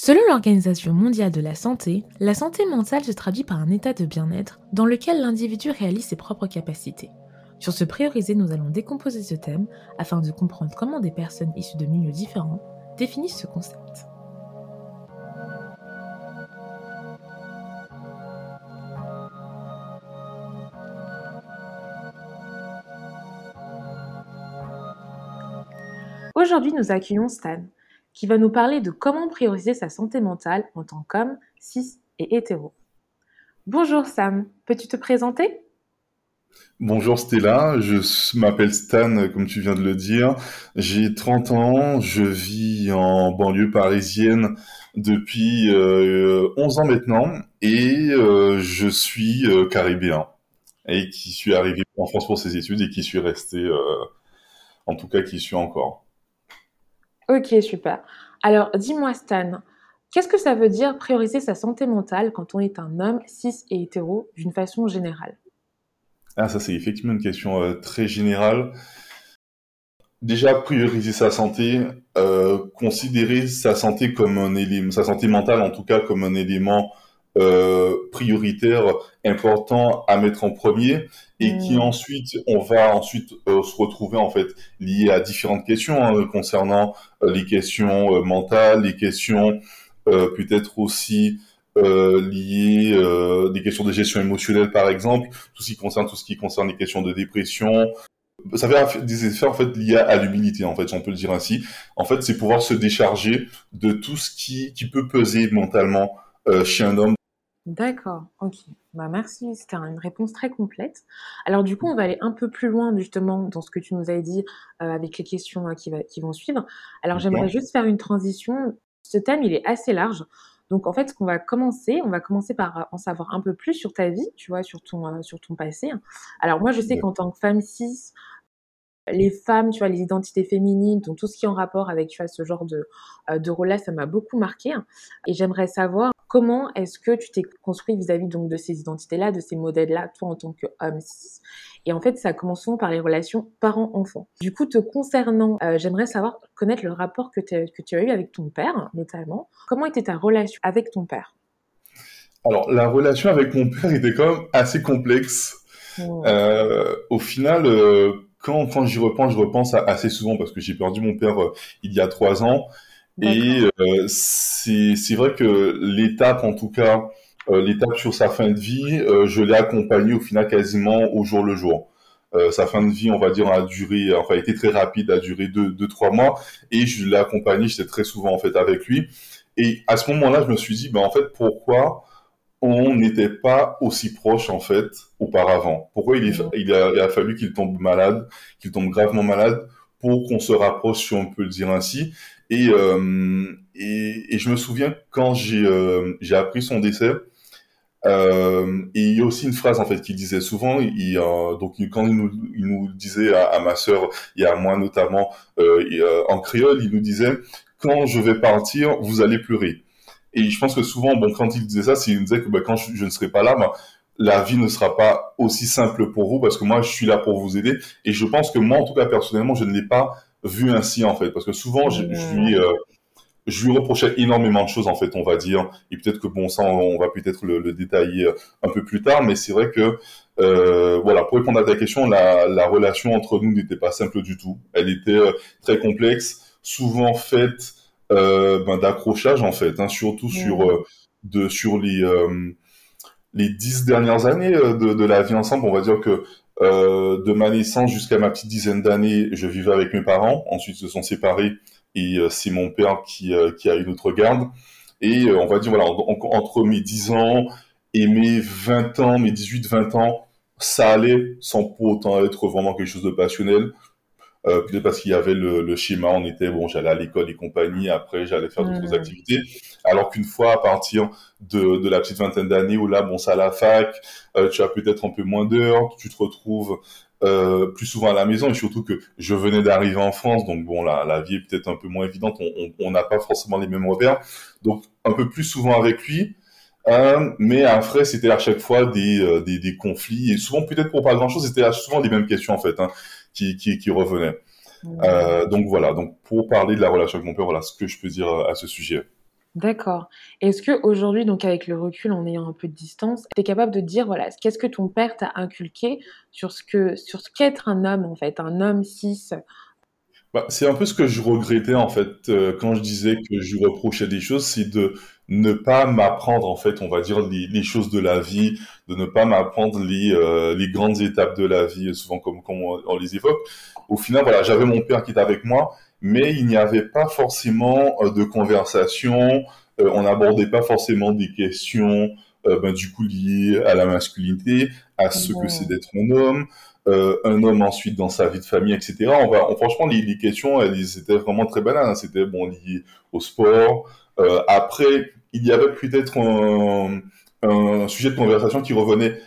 Selon l'Organisation mondiale de la santé, la santé mentale se traduit par un état de bien-être dans lequel l'individu réalise ses propres capacités. Sur ce prioriser, nous allons décomposer ce thème afin de comprendre comment des personnes issues de milieux différents définissent ce concept. Aujourd'hui, nous accueillons Stan, qui va nous parler de comment prioriser sa santé mentale en tant qu'homme, cis et hétéro. Bonjour Sam, peux-tu te présenter? Bonjour Stella, je m'appelle Stan, comme tu viens de le dire. J'ai 30 ans, je vis en banlieue parisienne depuis 11 euh, ans maintenant et euh, je suis euh, caribéen et qui suis arrivé en France pour ses études et qui suis resté, en tout cas qui suis encore. Ok, super. Alors, dis-moi, Stan, qu'est-ce que ça veut dire prioriser sa santé mentale quand on est un homme cis et hétéro d'une façon générale? Ah, ça, c'est effectivement une question euh, très générale. Déjà, prioriser sa santé, euh, considérer sa santé comme un élément, sa santé mentale en tout cas comme un élément euh, prioritaire, important à mettre en premier, et qui mm. ensuite, on va ensuite euh, se retrouver en fait lié à différentes questions hein, concernant euh, les questions mentales, les questions peut-être aussi liées des questions de gestion émotionnelle par exemple, tout ce qui concerne tout ce qui concerne les questions de dépression, ça fait des effets en fait liés à l'humilité en fait, si on peut le dire ainsi. En fait, c'est pouvoir se décharger de tout ce qui, qui peut peser mentalement chez un homme D'accord, ok. Bah merci, c'était une réponse très complète. Alors du coup, on va aller un peu plus loin justement dans ce que tu nous as dit euh, avec les questions euh, qui, qui vont suivre. Alors j'aimerais juste faire une transition. Ce thème, il est assez large. Donc en fait, ce qu'on va commencer, on va commencer par en savoir un peu plus sur ta vie, tu vois, sur ton, euh, sur ton passé. Alors moi, je sais qu'en tant que femme cis, les femmes, tu vois, les identités féminines, donc tout ce qui est en rapport avec, tu vois, ce genre de, de rôle-là, ça m'a beaucoup marqué. Et j'aimerais savoir Comment est-ce que tu t'es construit vis-à-vis donc de ces identités-là, de ces modèles-là, toi en tant qu'homme cis Et en fait, ça commence souvent par les relations parents-enfants. Du coup, te concernant, euh, j'aimerais savoir connaître le rapport que, que tu as eu avec ton père, notamment. Comment était ta relation avec ton père? Alors, la relation avec mon père était quand même assez complexe. Euh, au final, euh, quand, quand j'y repense, je repense assez souvent parce que j'ai perdu mon père il y a trois ans. Et euh, c'est vrai que l'étape, en tout cas, euh, l'étape sur sa fin de vie, euh, je l'ai accompagné au final quasiment au jour le jour. Euh, sa fin de vie, on va dire, a duré, enfin, a été très rapide, a duré deux, deux trois mois, et je l'ai accompagné, j'étais très souvent en fait avec lui. Et à ce moment-là, je me suis dit, ben en fait, pourquoi on n'était pas aussi proche en fait auparavant Pourquoi il, est, il, a, il a fallu qu'il tombe malade, qu'il tombe gravement malade pour qu'on se rapproche, si on peut le dire ainsi. Et, euh, et, et, je me souviens quand j'ai euh, appris son décès, euh, et il y a aussi une phrase en fait qu'il disait souvent. Il, euh, donc quand il nous, il nous disait à, à, ma sœur et à moi notamment euh, en créole, il nous disait quand je vais partir, vous allez pleurer. Et je pense que souvent, bon, quand il disait ça, c'est il disait que ben, quand je, je, ne serai pas là, ben, la vie ne sera pas aussi simple pour vous parce que moi, je suis là pour vous aider. Et je pense que moi, en tout cas personnellement, je ne l'ai pas vu ainsi en fait, parce que souvent je, je lui euh, je lui reprochais énormément de choses en fait, on va dire, et peut-être que bon ça on va peut-être le, le, détailler euh, un peu plus tard, mais c'est vrai que euh, voilà pour répondre à ta question, la, la relation entre nous n'était pas simple du tout, elle était euh, très complexe, souvent faite ben, d'accrochage en fait, hein, surtout sur de sur les les dix dernières années de, de la vie ensemble, on va dire que euh, de ma naissance jusqu'à ma petite dizaine d'années, je vivais avec mes parents. Ensuite, ils se sont séparés et euh, c'est mon père qui, euh, qui a une autre garde. Et on va dire, voilà, entre mes 10 ans et mes 20 ans, mes 18-20 ans, ça allait sans pour autant être vraiment quelque chose de passionnel. Euh, peut-être parce qu'il y avait le, le, schéma, on était, bon, j'allais à l'école et compagnie, après j'allais faire d'autres mmh. activités. Alors qu'une fois, à partir de, de la petite vingtaine d'années, où là, bon, ça à la fac, euh, tu as peut-être un peu moins d'heures, tu te retrouves euh, plus souvent à la maison, et surtout que je venais d'arriver en France, donc bon, la, la vie est peut-être un peu moins évidente, on n'a pas forcément les mêmes repères, donc un peu plus souvent avec lui, euh, mais après, c'était à chaque fois des, euh, des, des, conflits, et souvent peut-être pour pas grand-chose, c'était souvent les mêmes questions en fait. Hein qui, qui, qui Euh, donc voilà, donc pour parler de la relation avec mon père, voilà ce que je peux dire à ce sujet. D'accord. Est-ce qu'aujourd'hui, donc avec le recul, en ayant un peu de distance, tu es capable de dire, voilà, qu'est-ce que ton père t'a inculqué sur ce que sur ce qu'être un homme, en fait, un homme cis? Bah, c'est un peu ce que je regrettais, en fait, euh, quand je disais que je reprochais des choses, c'est de ne pas m'apprendre, en fait, on va dire, les, les choses de la vie, de ne pas m'apprendre les, euh, les grandes étapes de la vie, souvent comme, comme on, on les évoque. Au final, voilà, j'avais mon père qui était avec moi, mais il n'y avait pas forcément euh, de conversation, euh, on n'abordait pas forcément des questions euh, ben, du coup liées à la masculinité, à ce que c'est d'être un homme, un homme ensuite dans sa vie de famille, etc. On va, franchement, les, les, questions, elles étaient vraiment très banales. Hein. C'était bon lié au sport. après, il y avait peut-être un, un, sujet de conversation qui revenait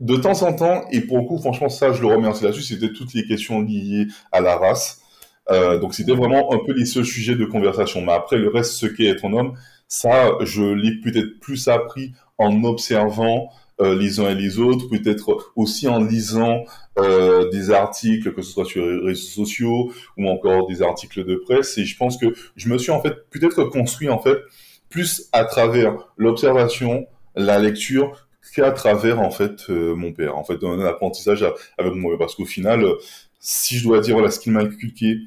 de temps en temps, et pour le coup, franchement, ça, je le remercie là-dessus, c'était toutes les questions liées à la race. Euh, donc c'était vraiment un peu les seuls sujets de conversation. Mais après, le reste, ce qu'est être un homme, ça, je l'ai peut-être plus appris en observant euh, les uns et les autres, peut-être aussi en lisant euh, des articles, que ce soit sur les réseaux sociaux ou encore des articles de presse. Et je pense que je me suis en fait peut-être construit en fait plus à travers l'observation, la lecture qu'à travers en fait euh, mon père. En fait, un apprentissage avec moi, parce qu'au final, si je dois dire voilà ce qu'il m'a inculqué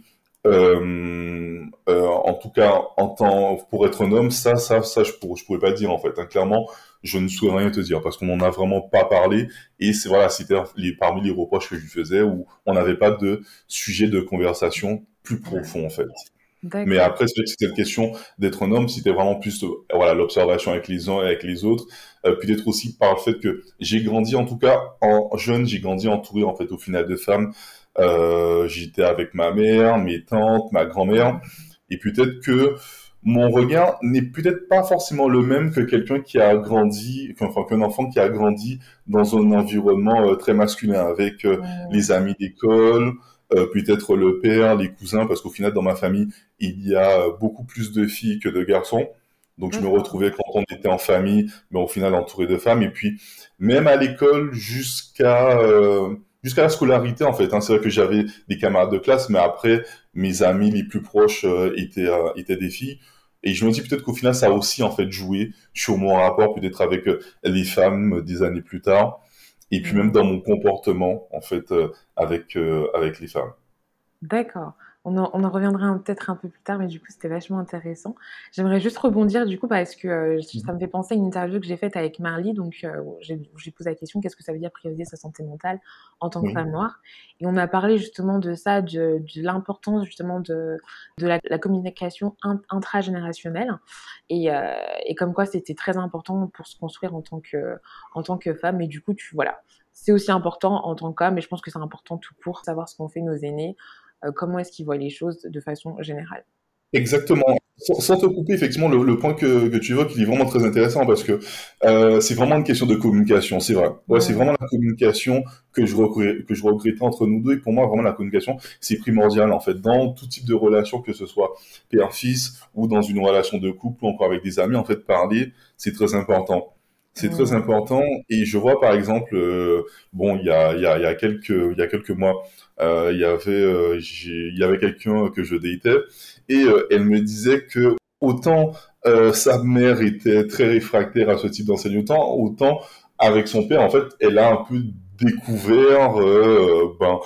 euh, euh, en tout cas, en tant pour être un homme, ça, ça, ça, je pourrais, je pouvais pas dire en fait. Hein. Clairement, je ne saurais rien te dire parce qu'on n'en a vraiment pas parlé. Et c'est voilà, c'était parmi les reproches que je lui faisais où on n'avait pas de sujet de conversation plus profond en fait. Mais après, c'est une question d'être un homme, c'était vraiment plus euh, voilà l'observation avec les uns et avec les autres, euh, peut-être aussi par le fait que j'ai grandi en tout cas en jeune, j'ai grandi entouré en fait au final de femmes. Euh, j'étais avec ma mère, mes tantes, ma grand-mère, et peut-être que mon regard n'est peut-être pas forcément le même que quelqu'un qui a grandi, enfin qu'un enfant qui a grandi dans un environnement euh, très masculin avec euh, les amis d'école, peut-être le père, les cousins, parce qu'au final dans ma famille il y a beaucoup plus de filles que de garçons. Donc je me retrouvais quand on était en famille, mais au final entouré de femmes. Et puis même à l'école jusqu'à jusqu'à la scolarité en fait. Hein. C'est vrai que j'avais des camarades de classe, mais après mes amis les plus proches euh, étaient euh, étaient des filles. Et je me dis peut-être qu'au final ça a aussi en fait joué sur mon rapport peut-être avec euh, les femmes des années plus tard, et puis même dans mon comportement en fait avec avec les femmes. D'accord. On en, reviendra reviendra peut-être un peu plus tard, mais du coup, c'était vachement intéressant. J'aimerais juste rebondir, du coup, parce que euh, mmh ça me fait penser à une interview que j'ai faite avec Marly. Donc, euh, j'ai posé la question qu'est-ce que ça veut dire prioriser sa santé mentale en tant que femme noire? Et on a parlé justement de ça, de, l'importance justement de, de la, communication intragénérationnelle. Et, euh, et comme quoi, c'était très important pour se construire en tant que, en tant que femme. Et du coup, tu voilà. C'est aussi important en tant qu'homme, mais je pense que c'est important tout pour savoir ce qu'ont fait nos aînés, comment est-ce qu'ils voient les choses de façon générale. Exactement. Sans, te couper, effectivement, le, point que, tu évoques, il est vraiment très intéressant parce que euh, c'est vraiment une question de communication, c'est vrai. Ouais, c'est vraiment la communication que je, que je regrettais entre nous deux. Et pour moi, vraiment, la communication, c'est primordial, en fait, dans tout type de relation, que ce soit père-fils ou dans une relation de couple ou encore avec des amis, en fait, parler, c'est très important. C'est très important. Et je vois par exemple, euh, bon, il y a, y, a, y a quelques il y a quelques mois, euh, il y avait euh, il y avait quelqu'un que je datais et elle me disait que autant sa mère était très réfractaire à ce type d'enseignement, autant avec son père, en fait, elle a un peu découvert ben euh,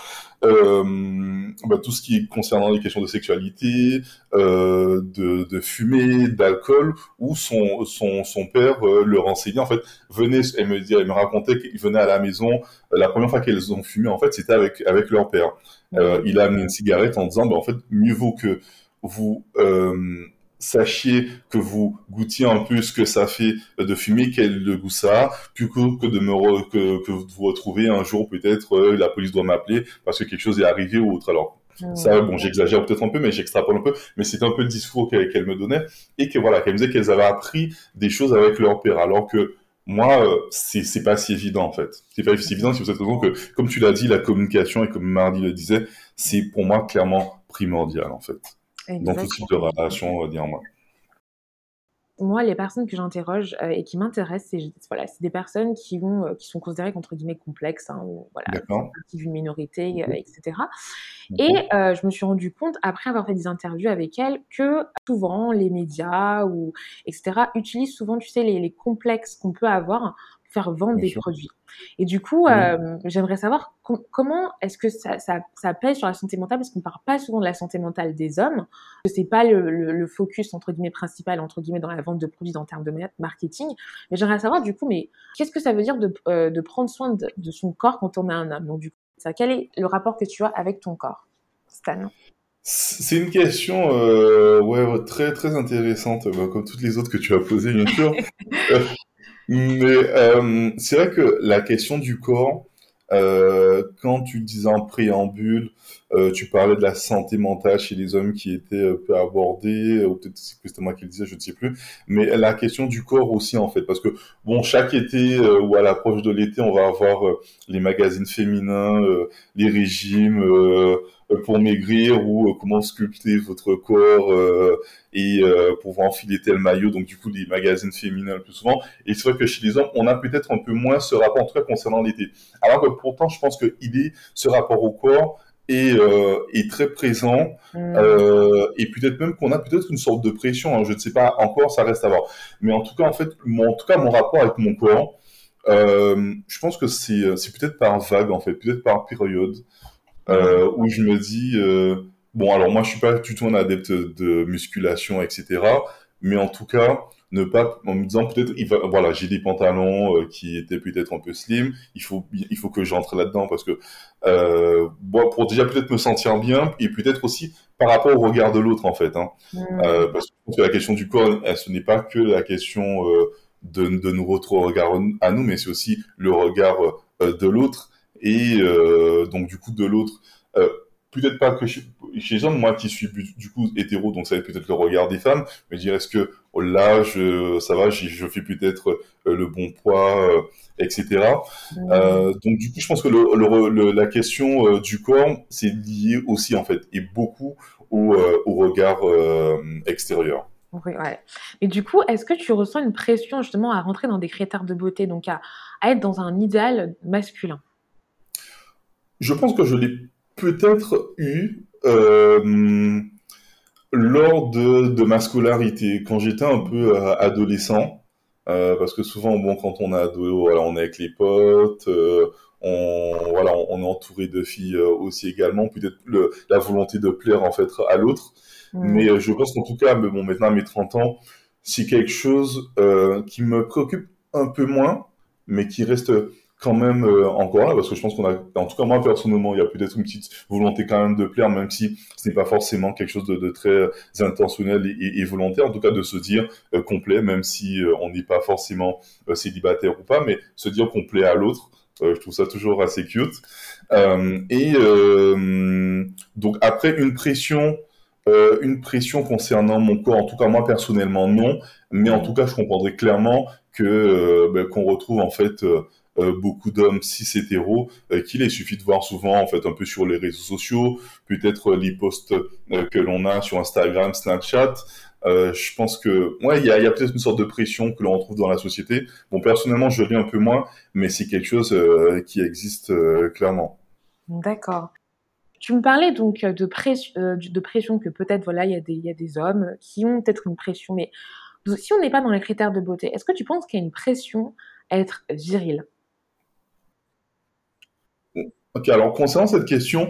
bah, tout ce qui est concernant les questions de sexualité, euh, de, de fumée, d'alcool, où son, son, son père euh, le renseignait. En fait, venait, elle me dit, elle me racontait qu'il venait à la maison. Euh, la première fois qu'elles ont fumé, en fait, c'était avec avec leur père. Euh, il a amené une cigarette en disant, bah, en fait, mieux vaut que vous sachiez que vous goûtiez un peu ce que ça fait de fumer, quel goût ça a, plutôt que de me que, que vous retrouvez un jour peut-être euh, la police doit m'appeler parce que quelque chose est arrivé ou autre. Alors ça, bon, j'exagère peut-être un peu, mais j'extrapole un peu, mais c'était un peu le discours qu'elle me donnait et que voilà, qu'elle me disait qu'elles avaient appris des choses avec leur père, alors que moi, euh, c'est pas si évident en fait. C'est pas si évident, c'est pour cette raison que, comme tu l'as dit, la communication et comme Mardi le disait, c'est pour moi clairement primordial en fait dans tout type de relation, on va dire moi. moi, les personnes que j'interroge euh, et qui m'intéressent, c'est voilà, des personnes qui, vont, euh, qui sont considérées entre guillemets complexes, hein, ou, voilà, partie d'une minorité, euh, etc. Et je me suis rendu compte, après avoir fait des interviews avec elles, que souvent les médias ou etc. utilisent souvent, tu sais, les, les complexes qu'on peut avoir faire vendre des produits. Et du coup, euh, j'aimerais savoir comment est-ce que ça, ça, ça, pèse sur la santé mentale, parce qu'on ne parle pas souvent de la santé mentale des hommes. C'est pas le, le, focus entre guillemets principal entre guillemets dans la vente de produits en termes de marketing. Mais j'aimerais savoir du coup, mais qu'est-ce que ça veut dire de, euh, de prendre soin de, de, son corps quand on est un homme? Donc du coup, ça, quel est le rapport que tu as avec ton corps, Stan? C'est une question euh, ouais, très très intéressante, bah, comme toutes les autres que tu as posées bien sûr. Mais euh, c'est vrai que la question du corps, euh, quand tu disais en préambule, euh, tu parlais de la santé mentale chez les hommes qui était euh, peu abordée, ou peut-être que c'était moi qui le disais, je ne sais plus. Mais la question du corps aussi, en fait, parce que bon, chaque été euh, ou à l'approche de l'été, on va avoir euh, les magazines féminins, les régimes pour maigrir ou comment sculpter votre corps et pouvoir enfiler tel maillot. Donc du coup, les magazines féminins le plus souvent. Et c'est vrai que chez les hommes, on a peut-être un peu moins ce rapport, en tout cas concernant l'été. Alors que pourtant, je pense qu'il est ce rapport au corps est, euh, est très présent mm. euh, et peut-être même qu'on a peut-être une sorte de pression. Hein, je ne sais pas encore, ça reste à voir. Mais en tout cas, en fait, mon, en tout cas, mon rapport avec mon corps, euh, je pense que c'est c'est peut-être par vague en fait, peut-être par période euh, où je me dis euh, bon alors moi je suis pas du tout un adepte de musculation etc. Mais en tout cas ne pas en me disant peut-être il va voilà j'ai des pantalons euh, qui étaient peut-être un peu slim il faut il faut que j'entre là-dedans parce que euh, bon, pour déjà peut-être me sentir bien et peut-être aussi par rapport au regard de l'autre en fait hein. Mmh. Euh, parce que la question du corps ce n'est pas que la question de, de notre regard à nous mais c'est aussi le regard de l'autre et donc du coup de l'autre peut-être pas que chez, chez hommes, moi qui suis du coup hétéro, donc ça va peut-être le regard des femmes, mais dire est-ce que oh là, je, ça va, je, je fais peut-être euh, le bon poids, euh, etc. Mmh. Euh, donc du coup, je pense que le, le, la question du corps, c'est lié aussi en fait, et beaucoup au, au regard extérieur. Oui, ouais. Mais du coup, est-ce que tu ressens une pression justement à rentrer dans des critères de beauté, donc à, à être dans un idéal masculin? Je pense que je l'ai peut-être eu euh, lors de, de, ma scolarité, quand j'étais un peu euh, adolescent, euh, parce que souvent, bon, quand on est ado, voilà, on est avec les potes, euh, on, voilà, on, est entouré de filles aussi également, peut-être la volonté de plaire en fait à l'autre. Mmh. Mais je pense qu'en tout cas, mais bon, maintenant à mes 30 ans, c'est quelque chose qui me préoccupe un peu moins, mais qui reste quand même euh, encore là, parce que je pense qu'on a, en tout cas moi personnellement, il y a peut-être une petite volonté quand même de plaire, même si ce n'est pas forcément quelque chose de, très intentionnel et, et, volontaire, en tout cas de se dire euh, complet, même si euh, on n'est pas forcément euh, célibataire ou pas, mais se dire qu'on plaît à l'autre, je trouve ça toujours assez cute. et donc après une pression. une pression concernant mon corps, en tout cas moi personnellement non, mais en tout cas je comprendrais clairement que ben, qu'on retrouve en fait euh, beaucoup d'hommes cis hétéros euh, qu'il il suffit de voir souvent en fait un peu sur les réseaux sociaux, peut-être les posts euh, que l'on a sur Instagram, Snapchat. je pense que ouais, il y a, peut-être une sorte de pression que l'on retrouve dans la société. Bon, personnellement, je l'ai un peu moins, mais c'est quelque chose qui existe clairement. D'accord. Tu me parlais donc de, pression, de pression que peut-être voilà, il y, y a des hommes qui ont peut-être une pression, mais si on n'est pas dans les critères de beauté, est-ce que tu penses qu'il y a une pression à être viril? Ok, alors concernant cette question,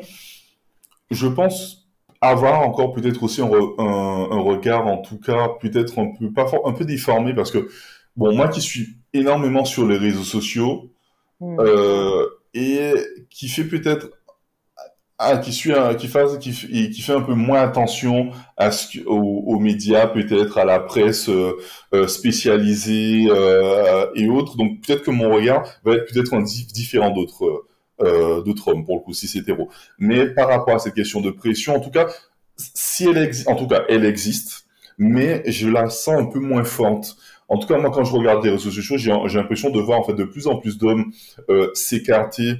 je pense avoir encore peut-être aussi un, un, regard, en tout cas, peut-être un peu, pas un peu déformé, parce que, bon, moi qui suis énormément sur les réseaux sociaux, mmh. euh, et qui fait peut-être ah, qui suit qui fait qui, qui fait un peu moins attention à ce aux, aux médias peut-être à la presse euh, euh spécialisée euh, et autres donc peut-être que mon regard va être peut-être un différent d'autres euh, d'autres hommes, pour le coup, si c'est hétéro. Mais par rapport à cette question de pression, en tout cas, si elle existe, en tout cas, elle existe, mais je la sens un peu moins forte. En tout cas, moi, quand je regarde les réseaux sociaux, j'ai l'impression de voir en fait de plus en plus d'hommes euh, s'écarter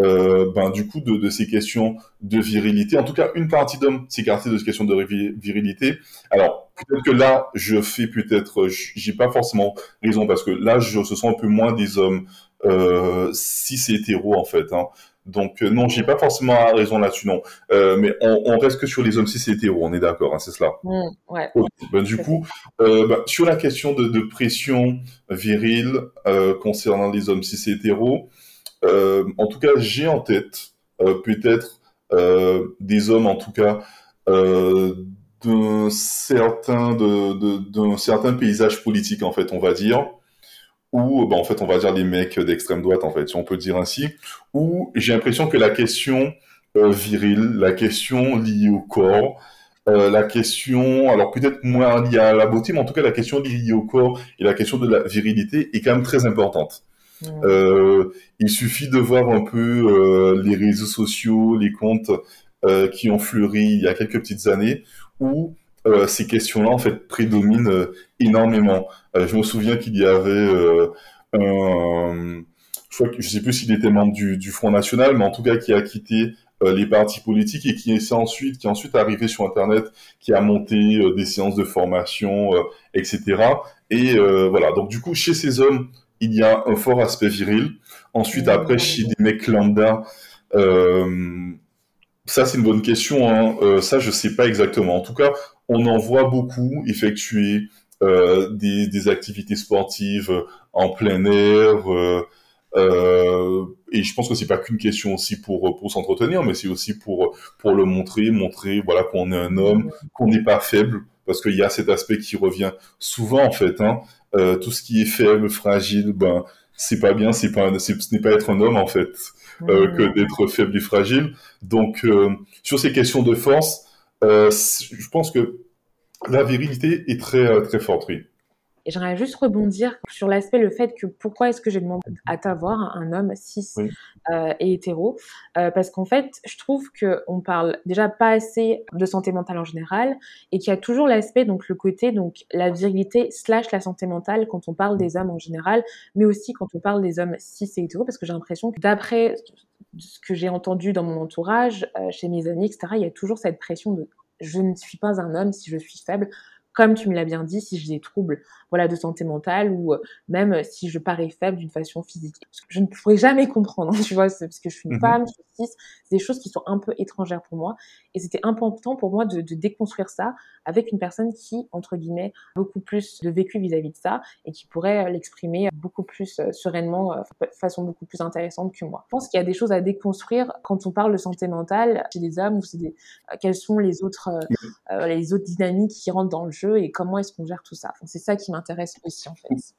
euh, ben du coup de, de, ces questions de virilité. En tout cas, une partie d'hommes s'écarter de ces questions de virilité. Alors peut-être que là, je fais peut-être, j'ai pas forcément raison parce que là, je se sens un peu moins des hommes euh, si c'est hétéro en fait. Hein. Donc euh, non, j'ai pas forcément raison là-dessus, non. Euh, mais on, on, reste que sur les hommes cis hétéros, on est d'accord, hein, c'est cela. Mmh, ouais. Ben, du coup, euh, ben, sur la question de, de pression virile euh, concernant les hommes cis et hétéros, en tout cas, j'ai en tête peut-être des hommes, en tout cas, d'un certain d'un certain paysage politique, en fait, on va dire. Ou bah, en fait on va dire les mecs d'extrême droite en fait si on peut dire ainsi. Où j'ai l'impression que la question euh, virile la question liée au corps euh, la question alors peut-être moins liée à la beauté mais en tout cas la question liée au corps et la question de la virilité est quand même très importante euh, il suffit de voir un peu euh, les réseaux sociaux les comptes euh, qui ont fleuri il y a quelques petites années où ces questions-là en fait prédominent énormément. Je me souviens qu'il y avait un, je, ne sais plus s'il était membre du, du, Front National, mais en tout cas qui a quitté les partis politiques et qui est ensuite qui est ensuite arrivé sur Internet, qui a monté des séances de formation, etc. Et voilà. Donc du coup, chez ces hommes, il y a un fort aspect viril. Ensuite, après, chez des mecs lambda, euh, ça c'est une bonne question. Hein. Euh, ça, je sais pas exactement. En tout cas, on en voit beaucoup effectuer euh, des, des, activités sportives en plein air. Euh, et je pense que c'est pas qu'une question aussi pour pour s'entretenir, mais c'est aussi pour pour le montrer, montrer voilà qu'on est un homme, qu'on n'est pas faible, parce qu'il y a cet aspect qui revient souvent en fait. Hein. Euh, tout ce qui est faible, fragile, ben c'est pas bien, c'est pas ce n'est pas être un homme en fait, euh, que d'être faible et fragile. Donc euh, sur ces questions de force, euh, je pense que la virilité est très, euh, très forte, oui. Et j'aimerais juste rebondir sur l'aspect, le fait que pourquoi est-ce que j'ai demandé à t'avoir un homme cis euh, et hétéro euh, Parce qu'en fait, je trouve qu'on parle déjà pas assez de santé mentale en général et qu'il y a toujours l'aspect, donc le côté, donc la virilité slash la santé mentale quand on parle des hommes en général, mais aussi quand on parle des hommes cis et hétéros, parce que j'ai l'impression que d'après ce que j'ai entendu dans mon entourage, euh, chez mes amis, etc., il y a toujours cette pression de je ne suis pas un homme si je suis faible, comme tu me l'as bien dit, si j'ai des troubles voilà, de santé mentale ou euh, même si je parais faible d'une façon physique. Je ne pourrais jamais comprendre, tu vois, parce que je suis une mmh femme, je suis cis, c'est des choses qui sont un peu étrangères pour moi. Et c'était important pour moi de, de, déconstruire ça avec une personne qui, entre guillemets, a beaucoup plus de vécu vis-à-vis de ça et qui pourrait euh, l'exprimer beaucoup plus euh, sereinement, de façon beaucoup plus intéressante que moi. Je pense qu'il y a des choses à déconstruire quand on parle de santé mentale chez les hommes ou c'est des, quelles sont les autres, mmh. les autres dynamiques qui rentrent dans le jeu et comment est-ce qu'on gère tout ça. Enfin, c'est ça qui m'intéresse aussi en fait.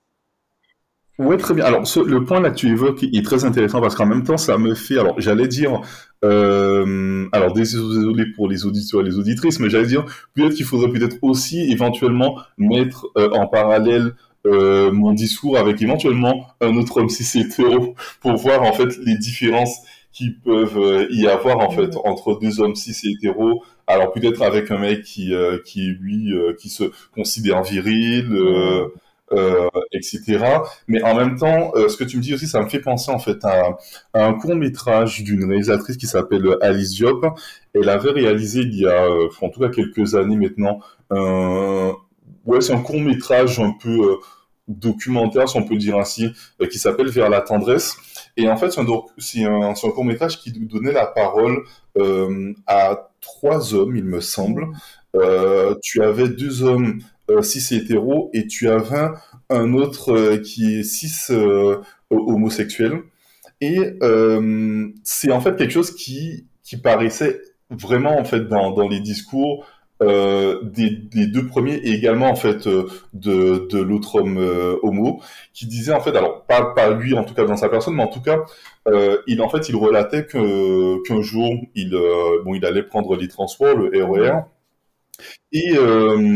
Oui, très bien. Alors, le point là que tu évoques est très intéressant parce qu'en même temps, ça me fait. Alors, j'allais dire. Euh, alors, désolé pour les auditeurs et les auditrices, mais j'allais dire peut-être qu'il faudrait peut-être aussi éventuellement mettre euh, en parallèle euh, mon discours avec éventuellement un autre homme si c'est hétéro pour voir en fait les différences qui peuvent y avoir en fait entre deux hommes cis et hétéros. Alors peut-être avec un mec qui euh, qui lui euh, qui se considère viril, etc. Mais en même temps, ce que tu me dis aussi, ça me fait penser en fait à, un court métrage d'une réalisatrice qui s'appelle Alice Diop. Elle avait réalisé il y a en tout cas quelques années maintenant un ouais c'est un court métrage un peu documentaire, si on peut dire ainsi, qui s'appelle Vers la tendresse. Et en fait, c'est un, court métrage qui donnait la parole euh, à trois hommes, il me semble. Euh, tu avais deux hommes euh, cis et hétéros et tu avais un autre euh, qui est cis homosexuel. Et c'est en fait quelque chose qui, qui paraissait vraiment en fait dans les discours euh, des, des, deux premiers et également en fait euh, de, de l'autre homme euh, homo qui disait en fait alors pas pas lui en tout cas dans sa personne mais en tout cas euh, il en fait il relatait que qu'un jour il bon il allait prendre les transports le RER et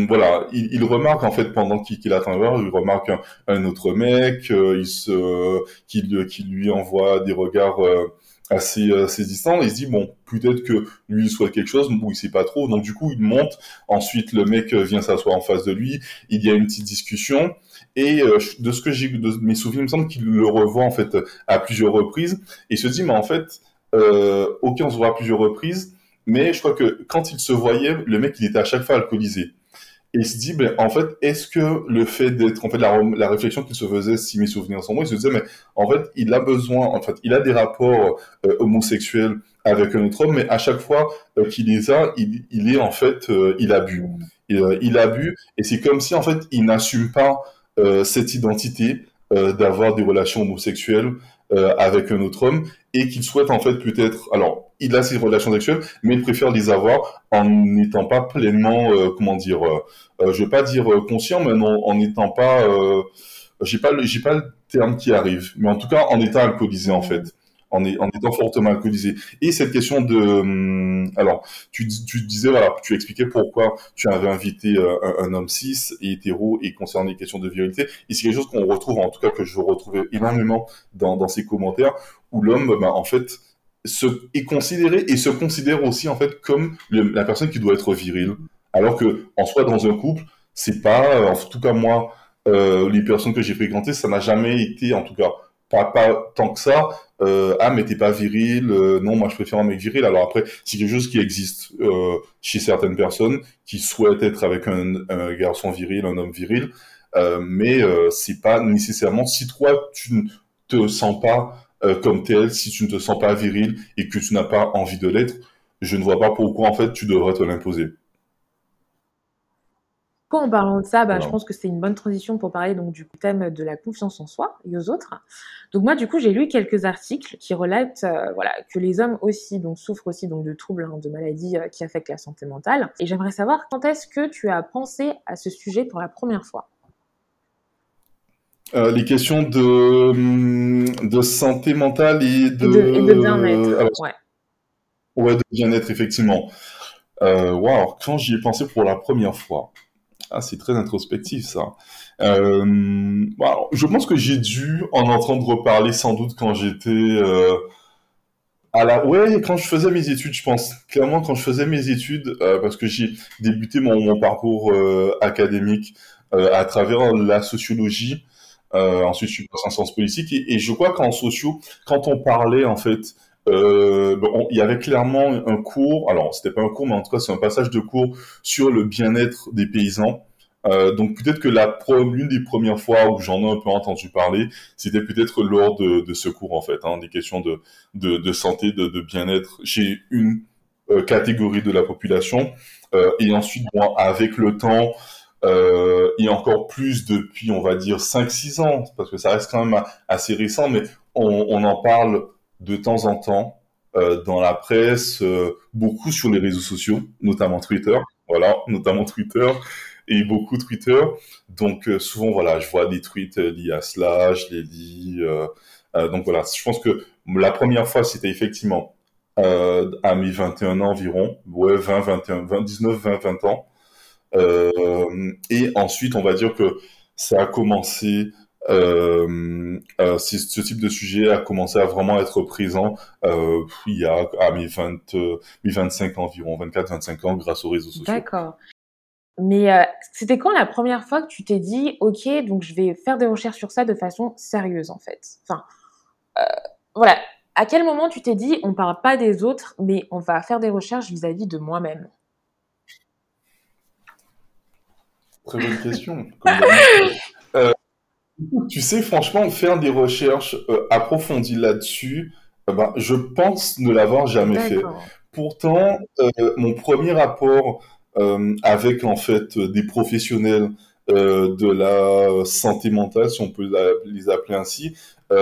voilà, il, il, remarque en fait pendant qu'il attend le il remarque un, un autre mec, il se, qui, qui lui envoie des regards assez, distant et il se dit bon peut-être que lui il souhaite quelque chose ou il sait pas trop. Donc du coup il monte. Ensuite le mec vient s'asseoir en face de lui. Il y a une petite discussion. Et euh, de ce que j'ai de mes souvenirs il me semble qu'il le revoit en fait à plusieurs reprises. Et se dit mais en fait ok, on se voit à plusieurs reprises, mais je crois que quand il se voyait, le mec, il était à chaque fois alcoolisé. Il se dit, ben, en fait, est-ce que le fait d'être, en fait, la, réflexion qu'il se faisait, si mes souvenirs sont bons, il se disait, mais en fait, il a besoin, en fait, il a des rapports euh, homosexuels avec un autre homme, mais à chaque fois euh, qu'il les a, il, est en fait, euh, il a bu. Il, il a bu, et c'est comme si en fait, il n'assume pas cette identité d'avoir des relations homosexuelles avec un autre homme, et qu'il souhaite en fait peut-être, alors il a ses relations sexuelles, mais il préfère les avoir en n'étant pas pleinement, euh, comment dire, euh, euh, je vais pas dire conscient, mais non, en n'étant pas, j'ai pas, j'ai pas le terme qui arrive, mais en tout cas en étant alcoolisé en fait en, étant fortement alcoolisé. Et cette question de, hum, alors, tu, tu disais, voilà, tu expliquais pourquoi tu avais invité euh, un, homme cis et hétéro et concernant les questions de virilité. Et c'est quelque chose qu'on retrouve, en tout cas que je retrouvais énormément dans, dans ces commentaires, où l'homme, bah, en fait, se, est considéré et se considère aussi, en fait, comme la personne qui doit être virile. Alors que, en soi, dans un couple, c'est pas, en tout cas moi, euh, les personnes que j'ai fréquentées, ça n'a jamais été, en tout cas, pas, tant que ça, euh, ah mais t'es pas viril, euh, non moi je préfère un mec viril. Alors après c'est quelque chose qui existe euh, chez certaines personnes qui souhaitent être avec un, garçon viril, un homme viril, euh, mais euh, c'est pas nécessairement si toi tu ne te sens pas euh, comme tel, si tu ne te sens pas viril et que tu n'as pas envie de l'être, je ne vois pas pourquoi en fait tu devrais te l'imposer en parlant de ça, bah, je pense que c'est une bonne transition pour parler donc du thème de la confiance en soi et aux autres. Donc moi, du coup, j'ai lu quelques articles qui relatent euh, voilà, que les hommes aussi donc, souffrent aussi donc, de troubles, hein, de maladies euh, qui affectent la santé mentale. Et j'aimerais savoir quand est-ce que tu as pensé à ce sujet pour la première fois? Euh, les questions de, hum, de santé mentale et de, de bien-être. ouais. ouais, de bien-être, effectivement. Waouh, quand j'y ai pensé pour la première fois, ah, c'est très introspectif ça. Euh, je pense que j'ai dû en entendre reparler sans doute quand j'étais euh, à la ouais quand je faisais mes études, je pense clairement quand je faisais mes études euh, parce que j'ai débuté mon, parcours euh, académique euh, à travers la sociologie. Ensuite, je suis passé en sciences politiques et, et je crois qu'en sociaux, quand on parlait en fait euh, il y avait clairement un cours, alors c'était pas un cours, mais en tout cas c'est un passage de cours sur le bien-être des paysans. Euh, donc peut-être que la l'une des premières fois où j'en ai un peu entendu parler, c'était peut-être lors de, de, ce cours en fait, hein, des questions de, de, de santé, de, de bien-être chez une euh, catégorie de la population. Euh, et ensuite, bon, avec le temps, euh, et encore plus depuis, on va dire, 5-6 ans, parce que ça reste quand même assez récent, mais on, en parle de temps en temps euh, dans la presse, euh, beaucoup sur les réseaux sociaux, notamment Twitter. Voilà, notamment Twitter et beaucoup Twitter. Donc euh, souvent, voilà, je vois des tweets liés à cela, je les lis. donc voilà, je pense que la première fois, c'était effectivement à mes 21 ans environ, ouais, 20, 21, 20, 19, 20, 20 ans. Et ensuite, on va dire que ça a commencé euh, euh, ce type de sujet a commencé à vraiment être présent euh, il y a à mes, 20, euh, mes 25 ans environ, 24-25 ans grâce aux réseaux sociaux. D'accord. Mais euh, c'était quand la première fois que tu t'es dit, ok, donc je vais faire des recherches sur ça de façon sérieuse en fait? Enfin, euh, voilà. À quel moment tu t'es dit, on parle pas des autres, mais on va faire des recherches vis-à-vis -vis de moi-même? Très bonne question. euh, tu sais, franchement, faire des recherches euh, approfondies là-dessus, euh, ben, je pense ne l'avoir jamais fait. Pourtant, euh, mon premier rapport avec en fait des professionnels de la santé mentale, si on peut les appeler ainsi,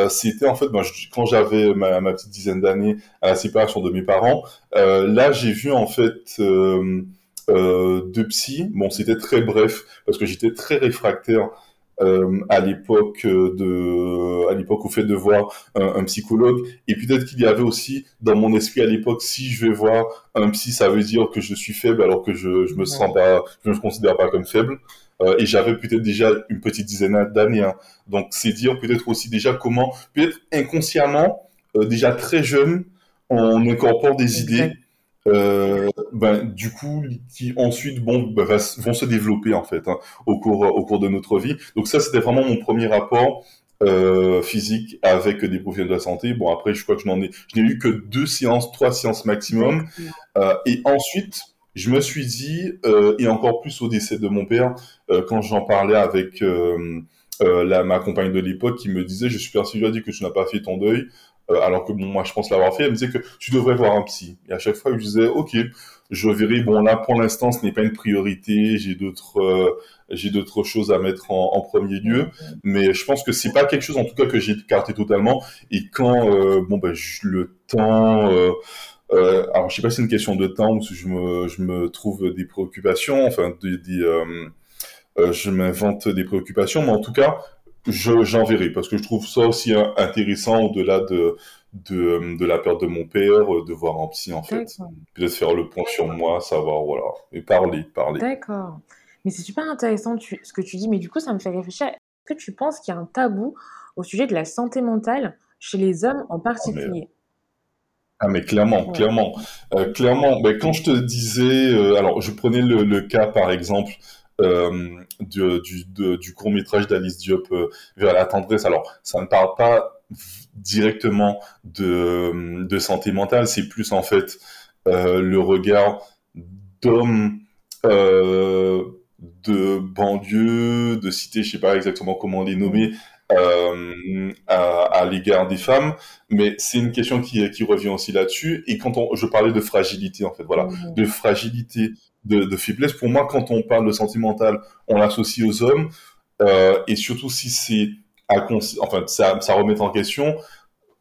c'était en fait ben, quand j'avais ma, ma, petite dizaine d'années à la séparation de mes parents. là, j'ai vu en fait deux psy. Bon, c'était très bref parce que j'étais très réfractaire euh, à l'époque de à l'époque au fait de voir un, psychologue et peut-être qu'il y avait aussi dans mon esprit à l'époque si je vais voir un psy ça veut dire que je suis faible alors que je je me sens pas je me considère pas comme faible euh, et j'avais peut-être déjà une petite dizaine d'années hein. donc c'est dire peut-être aussi déjà comment peut-être inconsciemment euh, déjà très jeune on incorpore des idées euh, ben, du coup, qui ensuite bon, ben, vont se développer en fait hein, au cours au cours de notre vie. Donc ça, c'était vraiment mon premier rapport euh, physique avec des professionnels de la santé. Bon, après, je crois que je n'en ai, je n'ai eu que deux séances, trois séances maximum. Euh, et ensuite, je me suis dit, euh, et encore plus au décès de mon père, euh, quand j'en parlais avec euh, euh, la, ma compagne de l'époque qui me disait, je suis persuadé que tu n'as pas fait ton deuil, alors que bon, moi je pense l'avoir fait, elle me disait que tu devrais voir un psy. Et à chaque fois, je disais, ok, je verrai. Bon, là pour l'instant, ce n'est pas une priorité. J'ai d'autres, j'ai d'autres choses à mettre en, premier lieu. Mais je pense que c'est pas quelque chose, en tout cas, que j'ai écarté totalement. Et quand, bon, ben, le temps. Euh, alors, je sais pas si c'est une question de temps ou si je me, je me trouve des préoccupations, enfin, euh, euh, je m'invente des préoccupations, mais en tout cas, je, j'en verrai parce que je trouve ça aussi intéressant au-delà de, de, de la perte de mon père, euh, de voir un psy en fait. Peut-être faire le point sur moi, savoir, voilà, et parler, parler. D'accord. Mais c'est super intéressant tu, ce que tu dis, mais du coup, ça me fait réfléchir. Est-ce que tu penses qu'il y a un tabou au sujet de la santé mentale chez les hommes en particulier? ah mais clairement, clairement, euh, clairement. Ben, quand je te disais, euh, alors je prenais le, le, cas par exemple du, du, du court métrage d'Alice Diop euh, vers la tendresse. Alors ça ne parle pas directement de, de santé mentale, c'est plus en fait euh, le regard d'hommes de banlieue, de cité, je sais pas exactement comment les nommer, euh, à, à l'égard des femmes, mais c'est une question qui, qui revient aussi là-dessus. Et quand on, je parlais de fragilité, en fait, voilà, mmh. de fragilité, de, de, faiblesse. Pour moi, quand on parle de sentimental, on l'associe aux hommes, euh, et surtout si c'est à, enfin, ça, ça remet en question.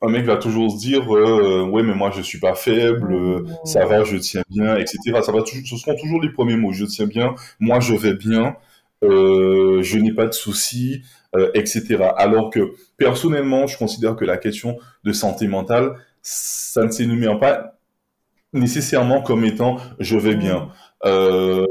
Un mec va toujours se dire, euh, ouais, mais moi je suis pas faible, euh, ça va, je tiens bien, etc. Ça va, ce seront toujours les premiers mots. Je tiens bien, moi je vais bien, je n'ai pas de soucis, euh, etc. Alors que personnellement, je considère que la question de santé mentale, ça ne s'énumère pas nécessairement comme étant je vais bien. Euh,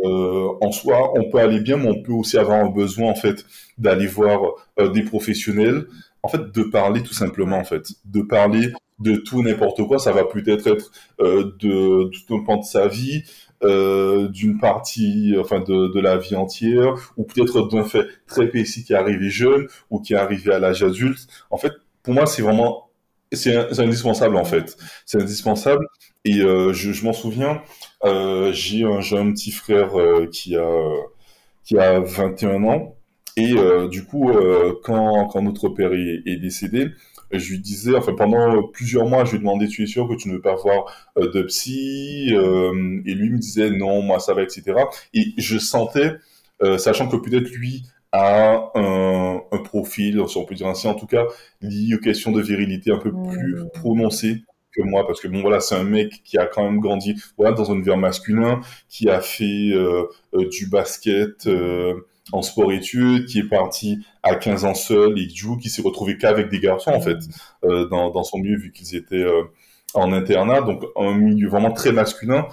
en soi, on peut aller bien, mais on peut aussi avoir un besoin en fait d'aller voir euh, des professionnels, en fait, de parler tout simplement en fait, de parler de tout n'importe quoi. Ça va peut-être être, euh, de tout un pan de sa vie, d'une partie, enfin de, de, la vie entière, ou peut-être d'un fait très précis qui est arrivé jeune ou qui est arrivé à l'âge adulte. En fait, pour moi, c'est vraiment c'est indispensable en fait. C'est indispensable. Et euh, je, je m'en souviens, euh, j'ai un jeune petit frère euh, qui a qui a 21 ans. Et euh, du coup, quand, quand notre père est, est décédé, je lui disais, enfin pendant plusieurs mois, je lui demandais, tu es sûr que tu ne veux pas voir euh, de psy euh, Et lui me disait, non, moi ça va, etc. Et je sentais, euh, sachant que peut-être lui a un, un, profil, si on peut dire ainsi, en tout cas, lié aux questions de virilité un peu plus prononcées que moi, parce que bon voilà, c'est un mec qui a quand même grandi voilà dans un univers masculin, qui a fait euh, euh, du basket en sport-études, qui est parti à 15 ans seul et joue, qui s'est retrouvé qu'avec des garçons en fait euh, dans, dans, son milieu vu qu'ils étaient euh, en internat, donc un milieu vraiment très masculin.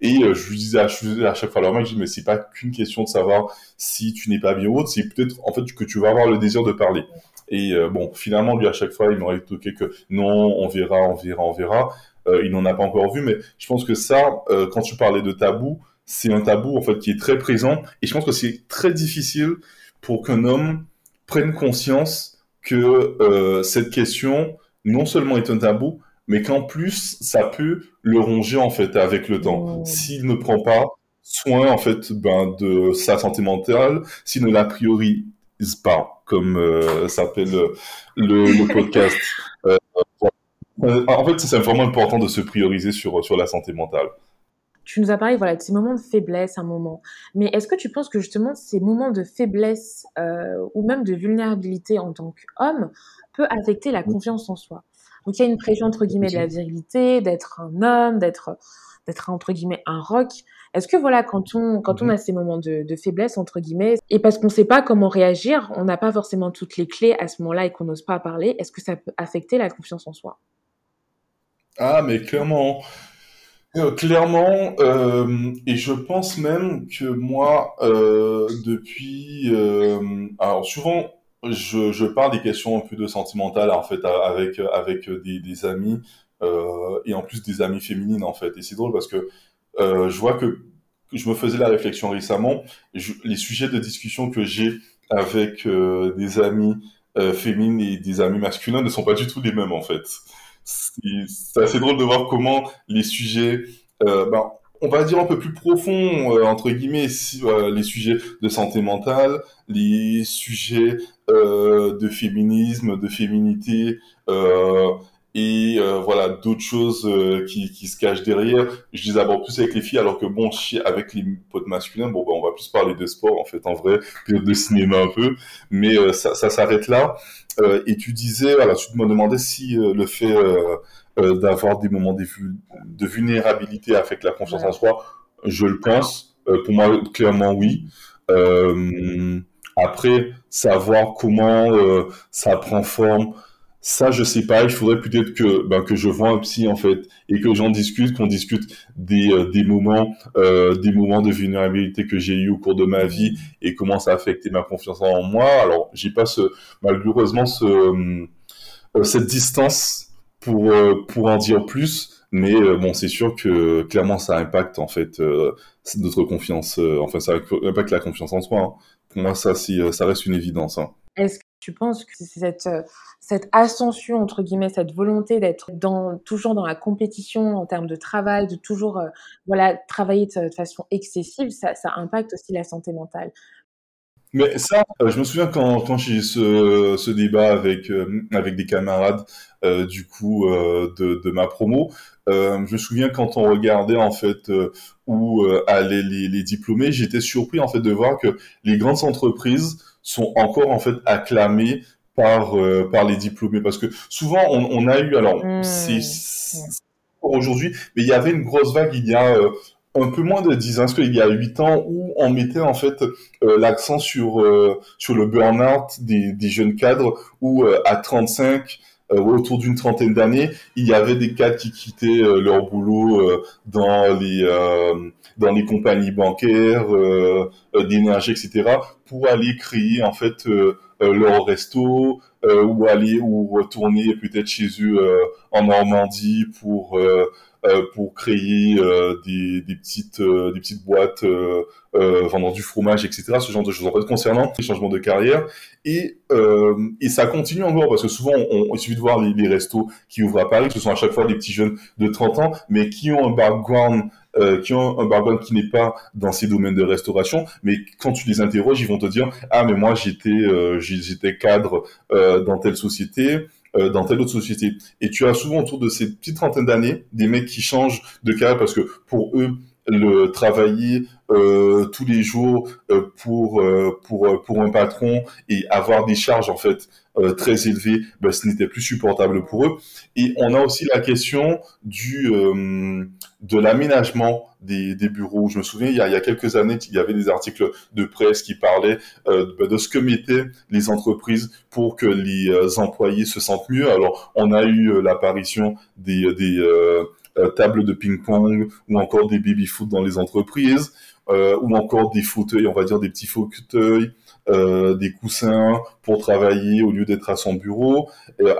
Et euh, je lui disais à, à chaque fois leur mec, je dis mais c'est pas qu'une question de savoir si tu n'es pas bien autre, c'est peut-être en fait que tu vas avoir le désir de parler. Et euh, bon, finalement lui à chaque fois il m'aurait toqué que non, on verra, on verra, on verra. Euh, il n'en a pas encore vu, mais je pense que ça, quand tu parlais de tabou, c'est un tabou en fait qui est très présent. Et je pense que c'est très difficile pour qu'un homme prenne conscience que euh, cette question non seulement est un tabou mais qu'en plus ça peut le ronger en fait avec le temps. Mmh. s'il ne prend pas soin en fait ben de sa santé mentale s'il ne la priorise pas comme euh, s'appelle le, le, podcast. Euh, en fait c'est vraiment important de se prioriser sur sur la santé mentale tu nous as parlé voilà, de ces moments de faiblesse, un moment. Mais est-ce que tu penses que justement ces moments de faiblesse euh, ou même de vulnérabilité en tant qu'homme peut affecter la confiance en soi? Donc il y a une pression entre guillemets de la virilité, d'être un homme, d'être d'être entre guillemets un rock. Est-ce que voilà quand on quand on mhm. a ces moments de, de faiblesse entre guillemets et parce qu'on ne sait pas comment réagir, on n'a pas forcément toutes les clés à ce moment-là et qu'on n'ose pas parler, est-ce que ça peut affecter la confiance en soi? Ah mais clairement. Euh, clairement, euh, et je pense même que moi, euh, depuis, euh, alors souvent, je, je, parle des questions un peu de sentimentales en fait avec avec des, des amis euh, et en plus des amies féminines en fait. Et c'est drôle parce que je vois que je me faisais la réflexion récemment, je, les sujets de discussion que j'ai avec des amis féminines et des amis masculins ne sont pas du tout les mêmes en fait. C'est assez drôle de voir comment les sujets, ben, on va dire un peu plus profonds entre guillemets, si, les sujets de santé mentale, les sujets de féminisme, de féminité, et euh, voilà d'autres choses euh, qui, qui, se cachent derrière. Je les aborde plus avec les filles, alors que bon, avec les potes masculins, bon, bah, on va plus parler de sport en fait, en vrai, de cinéma un peu, mais euh, ça, ça s'arrête là. et tu disais, voilà, tu me demandais si le fait d'avoir des moments de, de vulnérabilité affecte la confiance en soi. Je le pense. pour moi, clairement, oui. après, savoir comment ça prend forme ça, je sais pas. Il faudrait peut-être que ben, que je vois un psy en fait et que j'en discute, qu'on discute des, euh, des moments euh, des moments de vulnérabilité que j'ai eu au cours de ma vie et comment ça a affecté ma confiance en moi. Alors, j'ai pas malheureusement euh, cette distance pour pour en dire plus, mais bon, c'est sûr que clairement ça impacte en fait notre confiance. enfin, ça impacte la confiance en soi. Hein. Pour moi, ça, ça reste une évidence. Hein. Est-ce que tu penses que c'est cette cette ascension entre guillemets, cette volonté d'être toujours dans la compétition en termes de travail, de toujours euh, voilà travailler de, façon excessive, ça, impacte aussi la santé mentale. Mais ça, euh, je me souviens quand, j'ai eu ce, débat avec euh, avec des camarades du coup de, de ma promo, je me souviens quand on regardait en fait où allaient les, les diplômés, j'étais surpris en fait de voir que les grandes entreprises sont encore en fait acclamées par euh, par les diplômés. Parce que souvent on, on a eu alors mmh. c'est aujourd'hui mais il y avait une grosse vague il y a euh, un peu moins de 10 ans, parce qu'il y a 8 ans, où on mettait en fait euh, l'accent sur sur le burn-out des, des jeunes cadres, où à 35, autour d'une trentaine d'années, il y avait des cadres qui quittaient leur boulot dans les dans les compagnies bancaires, d'énergie, etc., pour aller créer en fait euh, leur resto euh, ou aller ou retourner peut-être chez eux euh, en Normandie pour pour créer des, des petites des petites boîtes vendant du fromage etc ce genre de choses en fait concernant les changements de carrière et et ça continue encore parce que souvent on, il suffit de voir les, les restos qui ouvrent à Paris ce sont à chaque fois des petits jeunes de 30 ans mais qui ont un background euh, qui ont un background qui n'est pas dans ces domaines de restauration, mais quand tu les interroges, ils vont te dire ah mais moi j'étais euh, j'étais cadre euh, dans telle société. Dans telle autre société. Et tu as souvent autour de ces petites trentaines d'années des mecs qui changent de carrière parce que pour eux, le travailler euh, tous les jours euh, pour euh, pour pour un patron et avoir des charges en fait très élevées, ben, ce n'était plus supportable pour eux. Et on a aussi la question du de l'aménagement des, bureaux. Je me souviens, il y, a, il y a quelques années, il y avait des articles de presse qui parlaient ben, de ce que mettaient les entreprises pour que les employés se sentent mieux. Alors, on a eu l'apparition des, des euh, tables de ping-pong ou encore des baby-foot dans les entreprises euh, ou encore des fauteuils, on va dire des petits fauteuils, euh, des coussins pour travailler au lieu d'être à son bureau,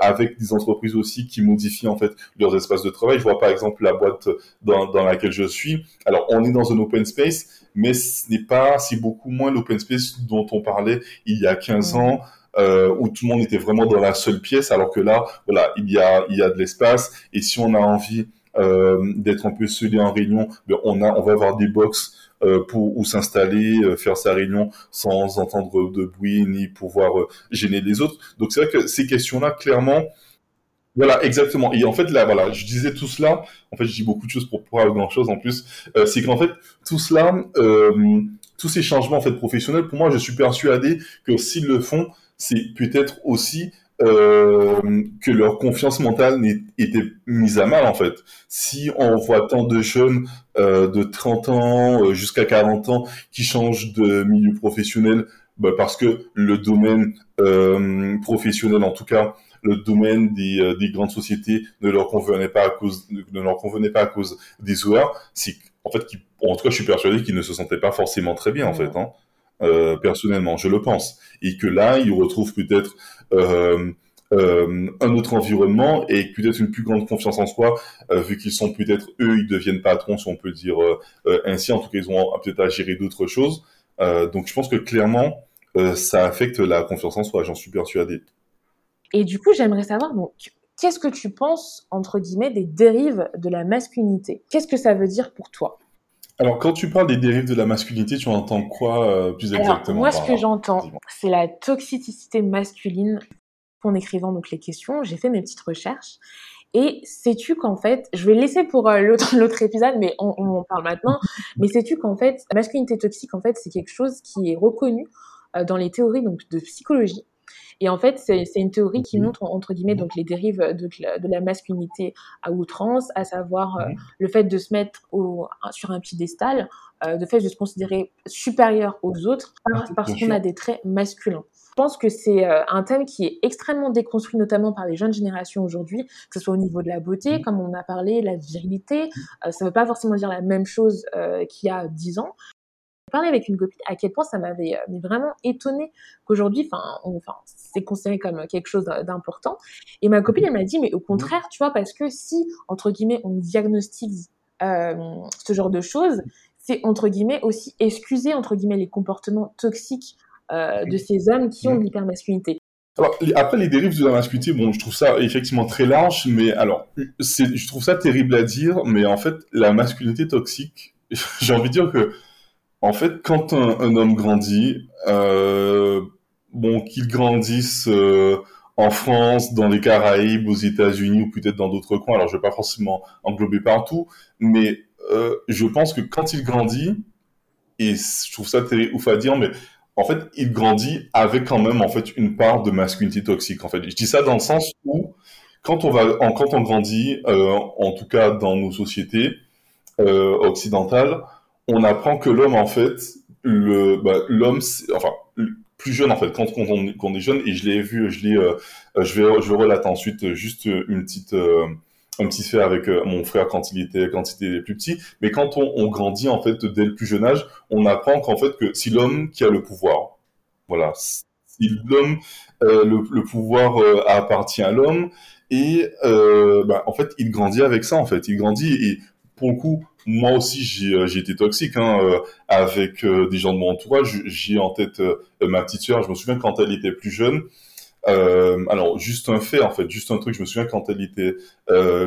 avec des entreprises aussi qui modifient en fait leurs espaces de travail. Je vois par exemple la boîte dans, dans laquelle je suis. Alors on est dans un open space, mais ce n'est pas, c'est beaucoup moins l'open space dont on parlait il y a 15 ans. Euh, où tout le monde était vraiment dans la seule pièce, alors que là, voilà, il y a, il y a de l'espace. Et si on a envie euh, d'être un peu seul en réunion, on a, on va avoir des box euh, pour où s'installer, euh, faire sa réunion sans entendre de bruit ni pouvoir gêner les autres. Donc c'est vrai que ces questions-là, clairement, voilà, exactement. Et en fait, là, voilà, je disais tout cela. En fait, je dis beaucoup de choses pour pouvoir grand chose en plus. c'est qu'en fait, tout cela, tous ces changements en fait professionnels, pour moi, je suis persuadé que s'ils le font, c'est peut-être aussi euh, que leur confiance mentale était mise à mal en fait. Si on voit tant de jeunes euh, de 30 ans euh, jusqu'à 40 ans qui changent de milieu professionnel bah, parce que le domaine euh, professionnel en tout cas le domaine des, euh, des, grandes sociétés ne leur convenait pas à cause ne leur convenait pas à cause des horaires c'est en fait qui en tout cas je suis persuadé qu'ils ne se sentaient pas forcément très bien en fait hein. Euh, personnellement, je le pense, et que là, ils retrouvent peut-être euh, euh, un autre environnement et peut-être une plus grande confiance en soi, vu qu'ils sont peut-être eux, ils deviennent patrons, si on peut dire ainsi. En tout cas, ils ont peut-être à gérer d'autres choses. donc, je pense que clairement, ça affecte la confiance en soi. J'en suis persuadé. Et du coup, j'aimerais savoir, donc, qu'est-ce que tu penses, entre guillemets, des dérives de la masculinité? Qu'est-ce que ça veut dire pour toi? Alors, quand tu parles des dérives de la masculinité, tu entends quoi euh, plus exactement Moi, ce que j'entends, c'est la toxicité masculine. En écrivant donc les questions, j'ai fait mes petites recherches. Et sais-tu qu'en fait, je vais laisser pour euh, l'autre épisode, mais on, on, en parle maintenant. mais sais-tu qu'en fait, la masculinité toxique, en fait, c'est quelque chose qui est reconnu euh, dans les théories donc de psychologie. Et en fait, c'est une théorie qui montre, entre guillemets, donc les dérives de, de la masculinité à outrance, à savoir euh, le fait de se mettre au, sur un piédestal, euh, le fait de se considérer supérieur aux autres parce, qu'on a des traits masculins. Je pense que c'est euh, un thème qui est extrêmement déconstruit, notamment par les jeunes générations aujourd'hui, que ce soit au niveau de la beauté, comme on a parlé, la virilité. ça ne veut pas forcément dire la même chose qu'il y a dix ans, parlé avec une copine à quel point ça m'avait euh, vraiment étonné qu'aujourd'hui, enfin, c'est considéré comme quelque chose d'important. Et ma copine, elle m'a dit, mais au contraire, tu vois, parce que si, entre guillemets, on diagnostique euh, ce genre de choses, c'est, entre guillemets, aussi excuser, entre guillemets, les comportements toxiques euh, de ces hommes qui ont une hypermasculinité. Alors, après, les dérives de la masculinité, bon, je trouve ça effectivement très large, mais alors, je trouve ça terrible à dire, mais en fait, la masculinité toxique, j'ai envie de dire que en fait, quand un, homme grandit, euh, bon, qu'il grandisse euh, en France, dans les Caraïbes, aux États-Unis ou peut-être dans d'autres coins, alors je vais pas forcément englober partout, mais euh, je pense que quand il grandit, et je trouve ça terrible ouf à dire, mais en fait, il grandit avec quand même en fait une part de masculinité toxique. En fait, je dis ça dans le sens où quand on va, quand on grandit, en tout cas dans nos sociétés occidentales, on apprend que l'homme, en fait, le, bah, l'homme, enfin, plus jeune, en fait, quand, on, est jeune, et je l'ai vu, je l'ai, euh, je vais, je relate ensuite juste une petite, euh, un petit fait avec euh, mon frère quand il était, quand il était plus petit. Mais quand on, grandit, en fait, dès le plus jeune âge, on apprend qu'en fait, que si l'homme qui a le pouvoir, voilà, si l'homme, le, pouvoir appartient à l'homme, et bah, en fait, il grandit avec ça, en fait. Il grandit et pour le coup, moi aussi, j'ai euh, été toxique hein, euh, avec euh, des gens de mon entourage. J'ai en tête ma petite sœur. Je me souviens quand elle était plus jeune. alors juste un fait en fait, juste un truc. Je me souviens quand elle était,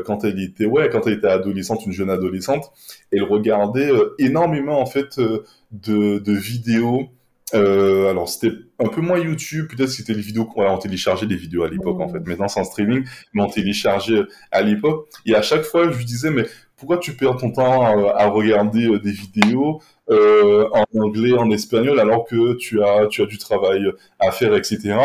quand elle était, ouais, quand elle était adolescente, une jeune adolescente, elle regardait énormément en fait de, de vidéos alors c'était un peu moins YouTube, peut-être c'était les vidéos qu'on on téléchargeait des vidéos à l'époque en fait. Maintenant c'est en streaming, mais on téléchargeait à l'époque. Et à chaque fois je lui disais mais pourquoi tu perds ton temps à, regarder euh, des vidéos euh, en anglais, en espagnol alors que tu as tu as du travail à faire, etc.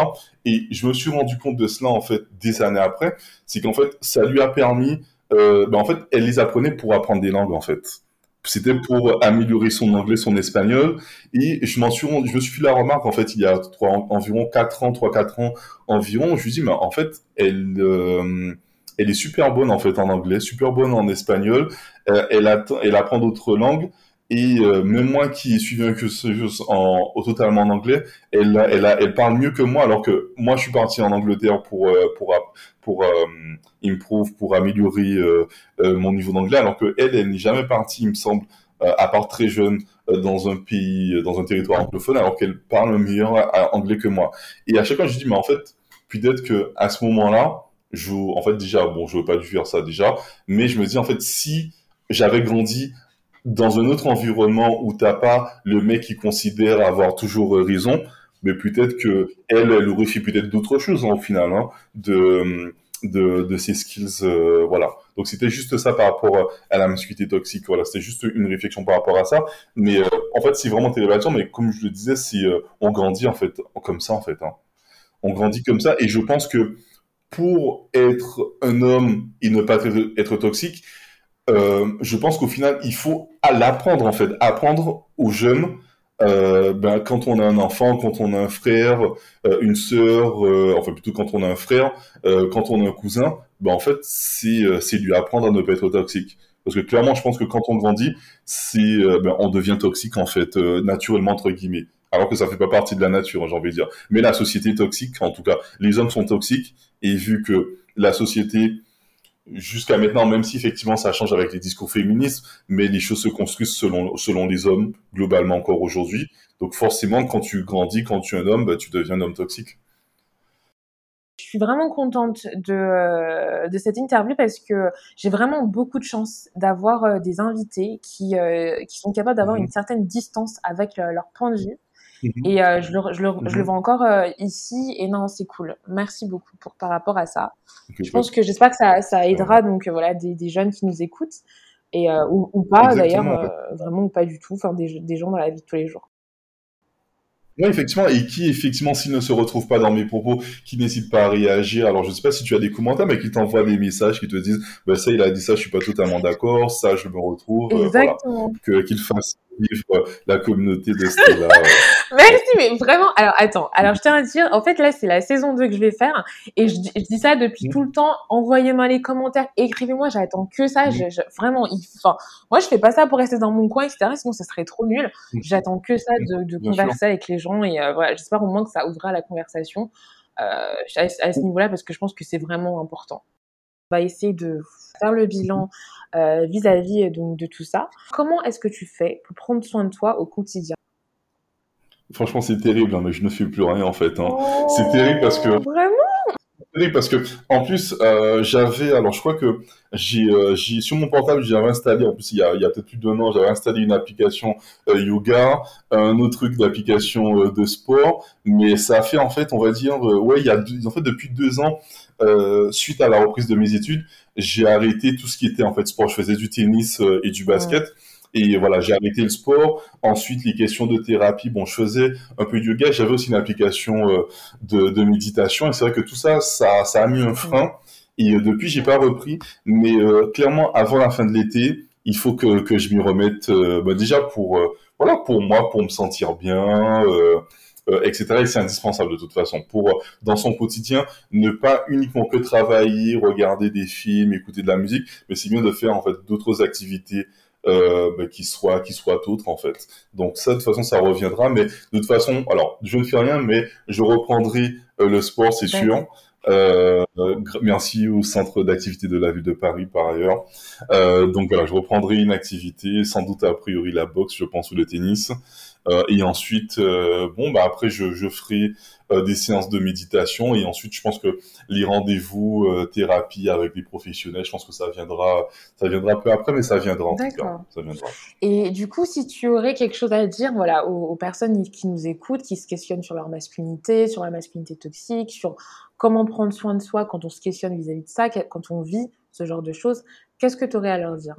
Et je me suis rendu compte de cela en fait des années après, c'est qu'en fait ça lui a permis, euh, ben, en fait elle les apprenait pour apprendre des langues en fait. C'était pour améliorer son anglais, son espagnol. Et je m'en suis, je me suis fait la remarque, en fait, il y a environ 4 ans, 3-4 ans environ. Je lui dis, mais en fait, elle, euh, elle est super bonne, en fait, en anglais, super bonne en espagnol. Euh, elle, elle apprend d'autres langues. Et euh, même moi qui suis un cursus en, totalement en anglais, elle, elle, elle parle mieux que moi, alors que moi je suis parti en Angleterre pour euh, pour pour euh, pour améliorer euh, mon niveau d'anglais, alors que elle, elle n'est jamais partie, il me semble, à part très jeune, dans un pays, dans un territoire anglophone, alors qu'elle parle meilleur anglais que moi. Et à chaque fois je dis, mais en fait, peut-être que à ce moment-là, je, en fait déjà, bon, je veux pas dû faire ça déjà, mais je me dis en fait si j'avais grandi dans un autre environnement où t'as pas le mec qui considère avoir toujours raison, mais peut-être que elle, elle aurait fait peut-être d'autres choses hein, au final, hein, de, de, ses skills, euh, voilà. Donc c'était juste ça par rapport à la masculinité toxique, voilà. C'était juste une réflexion par rapport à ça. Mais euh, en fait, c'est vraiment télévision, mais comme je le disais, si euh, on grandit en fait comme ça en fait, hein. on grandit comme ça, et je pense que pour être un homme et ne pas être, toxique, euh, je pense qu'au final, il faut l'apprendre en fait, apprendre aux jeunes. Euh, ben, quand on a un enfant, quand on a un frère, euh, une sœur, enfin plutôt quand on a un frère, quand on a un cousin, ben en fait c'est lui apprendre à ne pas être toxique. Parce que clairement, je pense que quand on grandit, ben, on devient toxique en fait naturellement entre guillemets. Alors que ça fait pas partie de la nature, j'ai envie de dire. Mais la société est toxique, en tout cas, les hommes sont toxiques. Et vu que la société jusqu'à maintenant, même si effectivement ça change avec les discours féministes, mais les choses se construisent selon, selon les hommes, globalement encore aujourd'hui. Donc forcément, quand tu grandis, quand tu es un homme, bah, tu deviens un homme toxique. Je suis vraiment contente de, de cette interview parce que j'ai vraiment beaucoup de chance d'avoir des invités qui, qui sont capables d'avoir mmh une certaine distance avec leur point de vue. Mmh et je, le, je, le, je, le, mmh vois encore ici. Et non, c'est cool. Merci beaucoup pour par rapport à ça. je pense que j'espère que ça, ça aidera donc voilà des, des, jeunes qui nous écoutent et ou, ou, pas d'ailleurs vraiment ou pas du tout. Enfin des, des gens dans la vie de tous les jours. Oui, effectivement, et qui, effectivement, s'il ne se retrouve pas dans mes propos, qui n'hésite pas à réagir. Alors, je ne sais pas si tu as des commentaires, mais qui t'envoient des messages qui te disent, bah, ça, il a dit ça, je suis pas totalement d'accord, ça, je me retrouve. Exactement. que, qu'il fasse la communauté de Stella. Merci, mais vraiment, alors attends, alors je tiens à dire, en fait là c'est la saison 2 que je vais faire et je, je dis ça depuis mmh. tout le temps, envoyez-moi les commentaires, écrivez-moi, j'attends que ça, mmh. je, vraiment, il, enfin, moi je fais pas ça pour rester dans mon coin, etc., sinon ça serait trop nul, mmh. j'attends que ça de, de converser avec les gens et euh, voilà, j'espère au moins que ça ouvrira la conversation euh, à, à ce niveau-là parce que je pense que c'est vraiment important. On va essayer de faire le bilan euh, vis-à-vis -vis, donc de tout ça. Comment est-ce que tu fais pour prendre soin de toi au quotidien? Franchement, c'est terrible, hein, mais je ne fais plus rien en fait. Hein. c'est terrible parce que. Vraiment? Terrible parce que en plus euh, j'avais alors je crois que j'ai euh, j'ai sur mon portable j'avais installé en plus il y a, a peut-être plus d'un an j'avais installé une application euh, yoga un autre truc d'application euh, de sport mais ça a fait en fait on va dire euh, ouais il y a en fait depuis deux ans suite à la reprise de mes études j'ai arrêté tout ce qui était en fait sport je faisais du tennis et du basket et voilà, j'ai arrêté le sport. Ensuite, les questions de thérapie, bon, je faisais un peu de yoga. J'avais aussi une application euh, de, de, méditation. Et c'est vrai que tout ça, ça, ça a mis un frein. Et euh, depuis, j'ai pas repris. Mais euh, clairement, avant la fin de l'été, il faut que, que je m'y remette. Bah, déjà pour voilà, pour moi, pour me sentir bien. Etc. Et c'est indispensable de toute façon pour dans son quotidien ne pas uniquement que travailler, regarder des films, écouter de la musique, mais c'est bien de faire en fait d'autres activités euh, bah, qui soit qui soit autre en fait. Donc ça de toute façon ça reviendra, mais de toute façon, alors je ne fais rien, mais je reprendrai euh, le sport, c'est sûr. Euh, merci au centre d'activité de la ville de Paris par ailleurs. Euh, donc voilà, je reprendrai une activité, sans doute a priori la boxe, je pense, ou le tennis. Euh, et ensuite, euh, bon, bah après, je, je ferai euh, des séances de méditation. Et ensuite, je pense que les rendez-vous thérapie avec les professionnels, je pense que ça viendra, ça viendra peu après, mais ça viendra en tout cas. Ça viendra. Et du coup, si tu aurais quelque chose à dire, voilà, aux, aux personnes qui nous écoutent, qui se questionnent sur leur masculinité, sur la masculinité toxique, sur comment prendre soin de soi quand on se questionne vis-à-vis -vis de ça, quand on vit ce genre de choses, qu'est-ce que tu aurais à leur dire?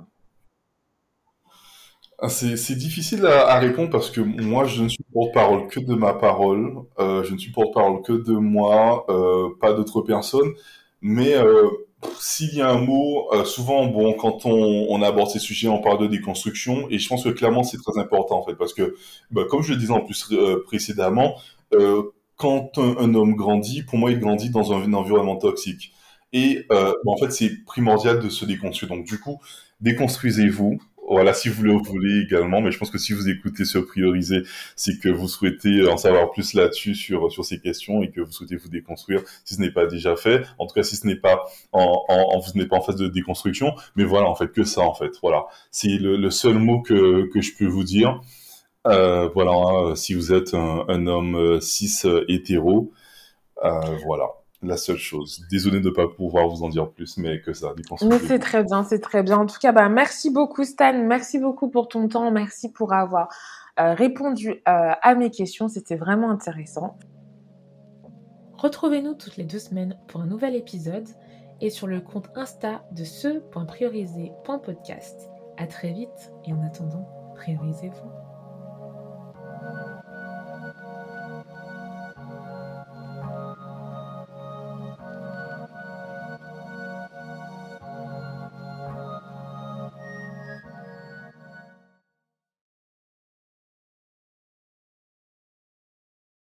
C'est difficile à, répondre parce que moi, je ne suis porte-parole que de ma parole, euh, je ne suis porte-parole que de moi, euh, pas d'autres personnes. Mais euh, s'il y a un mot, souvent, bon, quand on, aborde ces sujets, on parle de déconstruction, et je pense que clairement, c'est très important en fait, parce que, bah, comme je le disais en plus précédemment, quand un, homme grandit, pour moi, il grandit dans un, un environnement toxique. Et bah, en fait, c'est primordial de se déconstruire. Donc, du coup, déconstruisez-vous, voilà, si vous le voulez également, mais je pense que si vous écoutez sur Prioriser, c'est que vous souhaitez en savoir plus là-dessus sur sur ces questions et que vous souhaitez vous déconstruire si ce n'est pas déjà fait. En tout cas, si ce n'est pas en, en, vous n'êtes pas en phase de déconstruction, mais voilà, en fait, que ça, en fait, voilà, c'est le, le, seul mot que que je peux vous dire. Euh, voilà, hein, si vous êtes un, un homme euh, cis euh, hétéro, euh, voilà la seule chose. Désolé de ne pas pouvoir vous en dire plus, mais que ça. Mais c'est très bien, c'est très bien. En tout cas, bah, merci beaucoup Stan, merci beaucoup pour ton temps, merci pour avoir euh, répondu euh, à mes questions, c'était vraiment intéressant. Retrouvez-nous toutes les deux semaines pour un nouvel épisode et sur le compte Insta de ce.priorisé.podcast. À très vite et en attendant, priorisez-vous.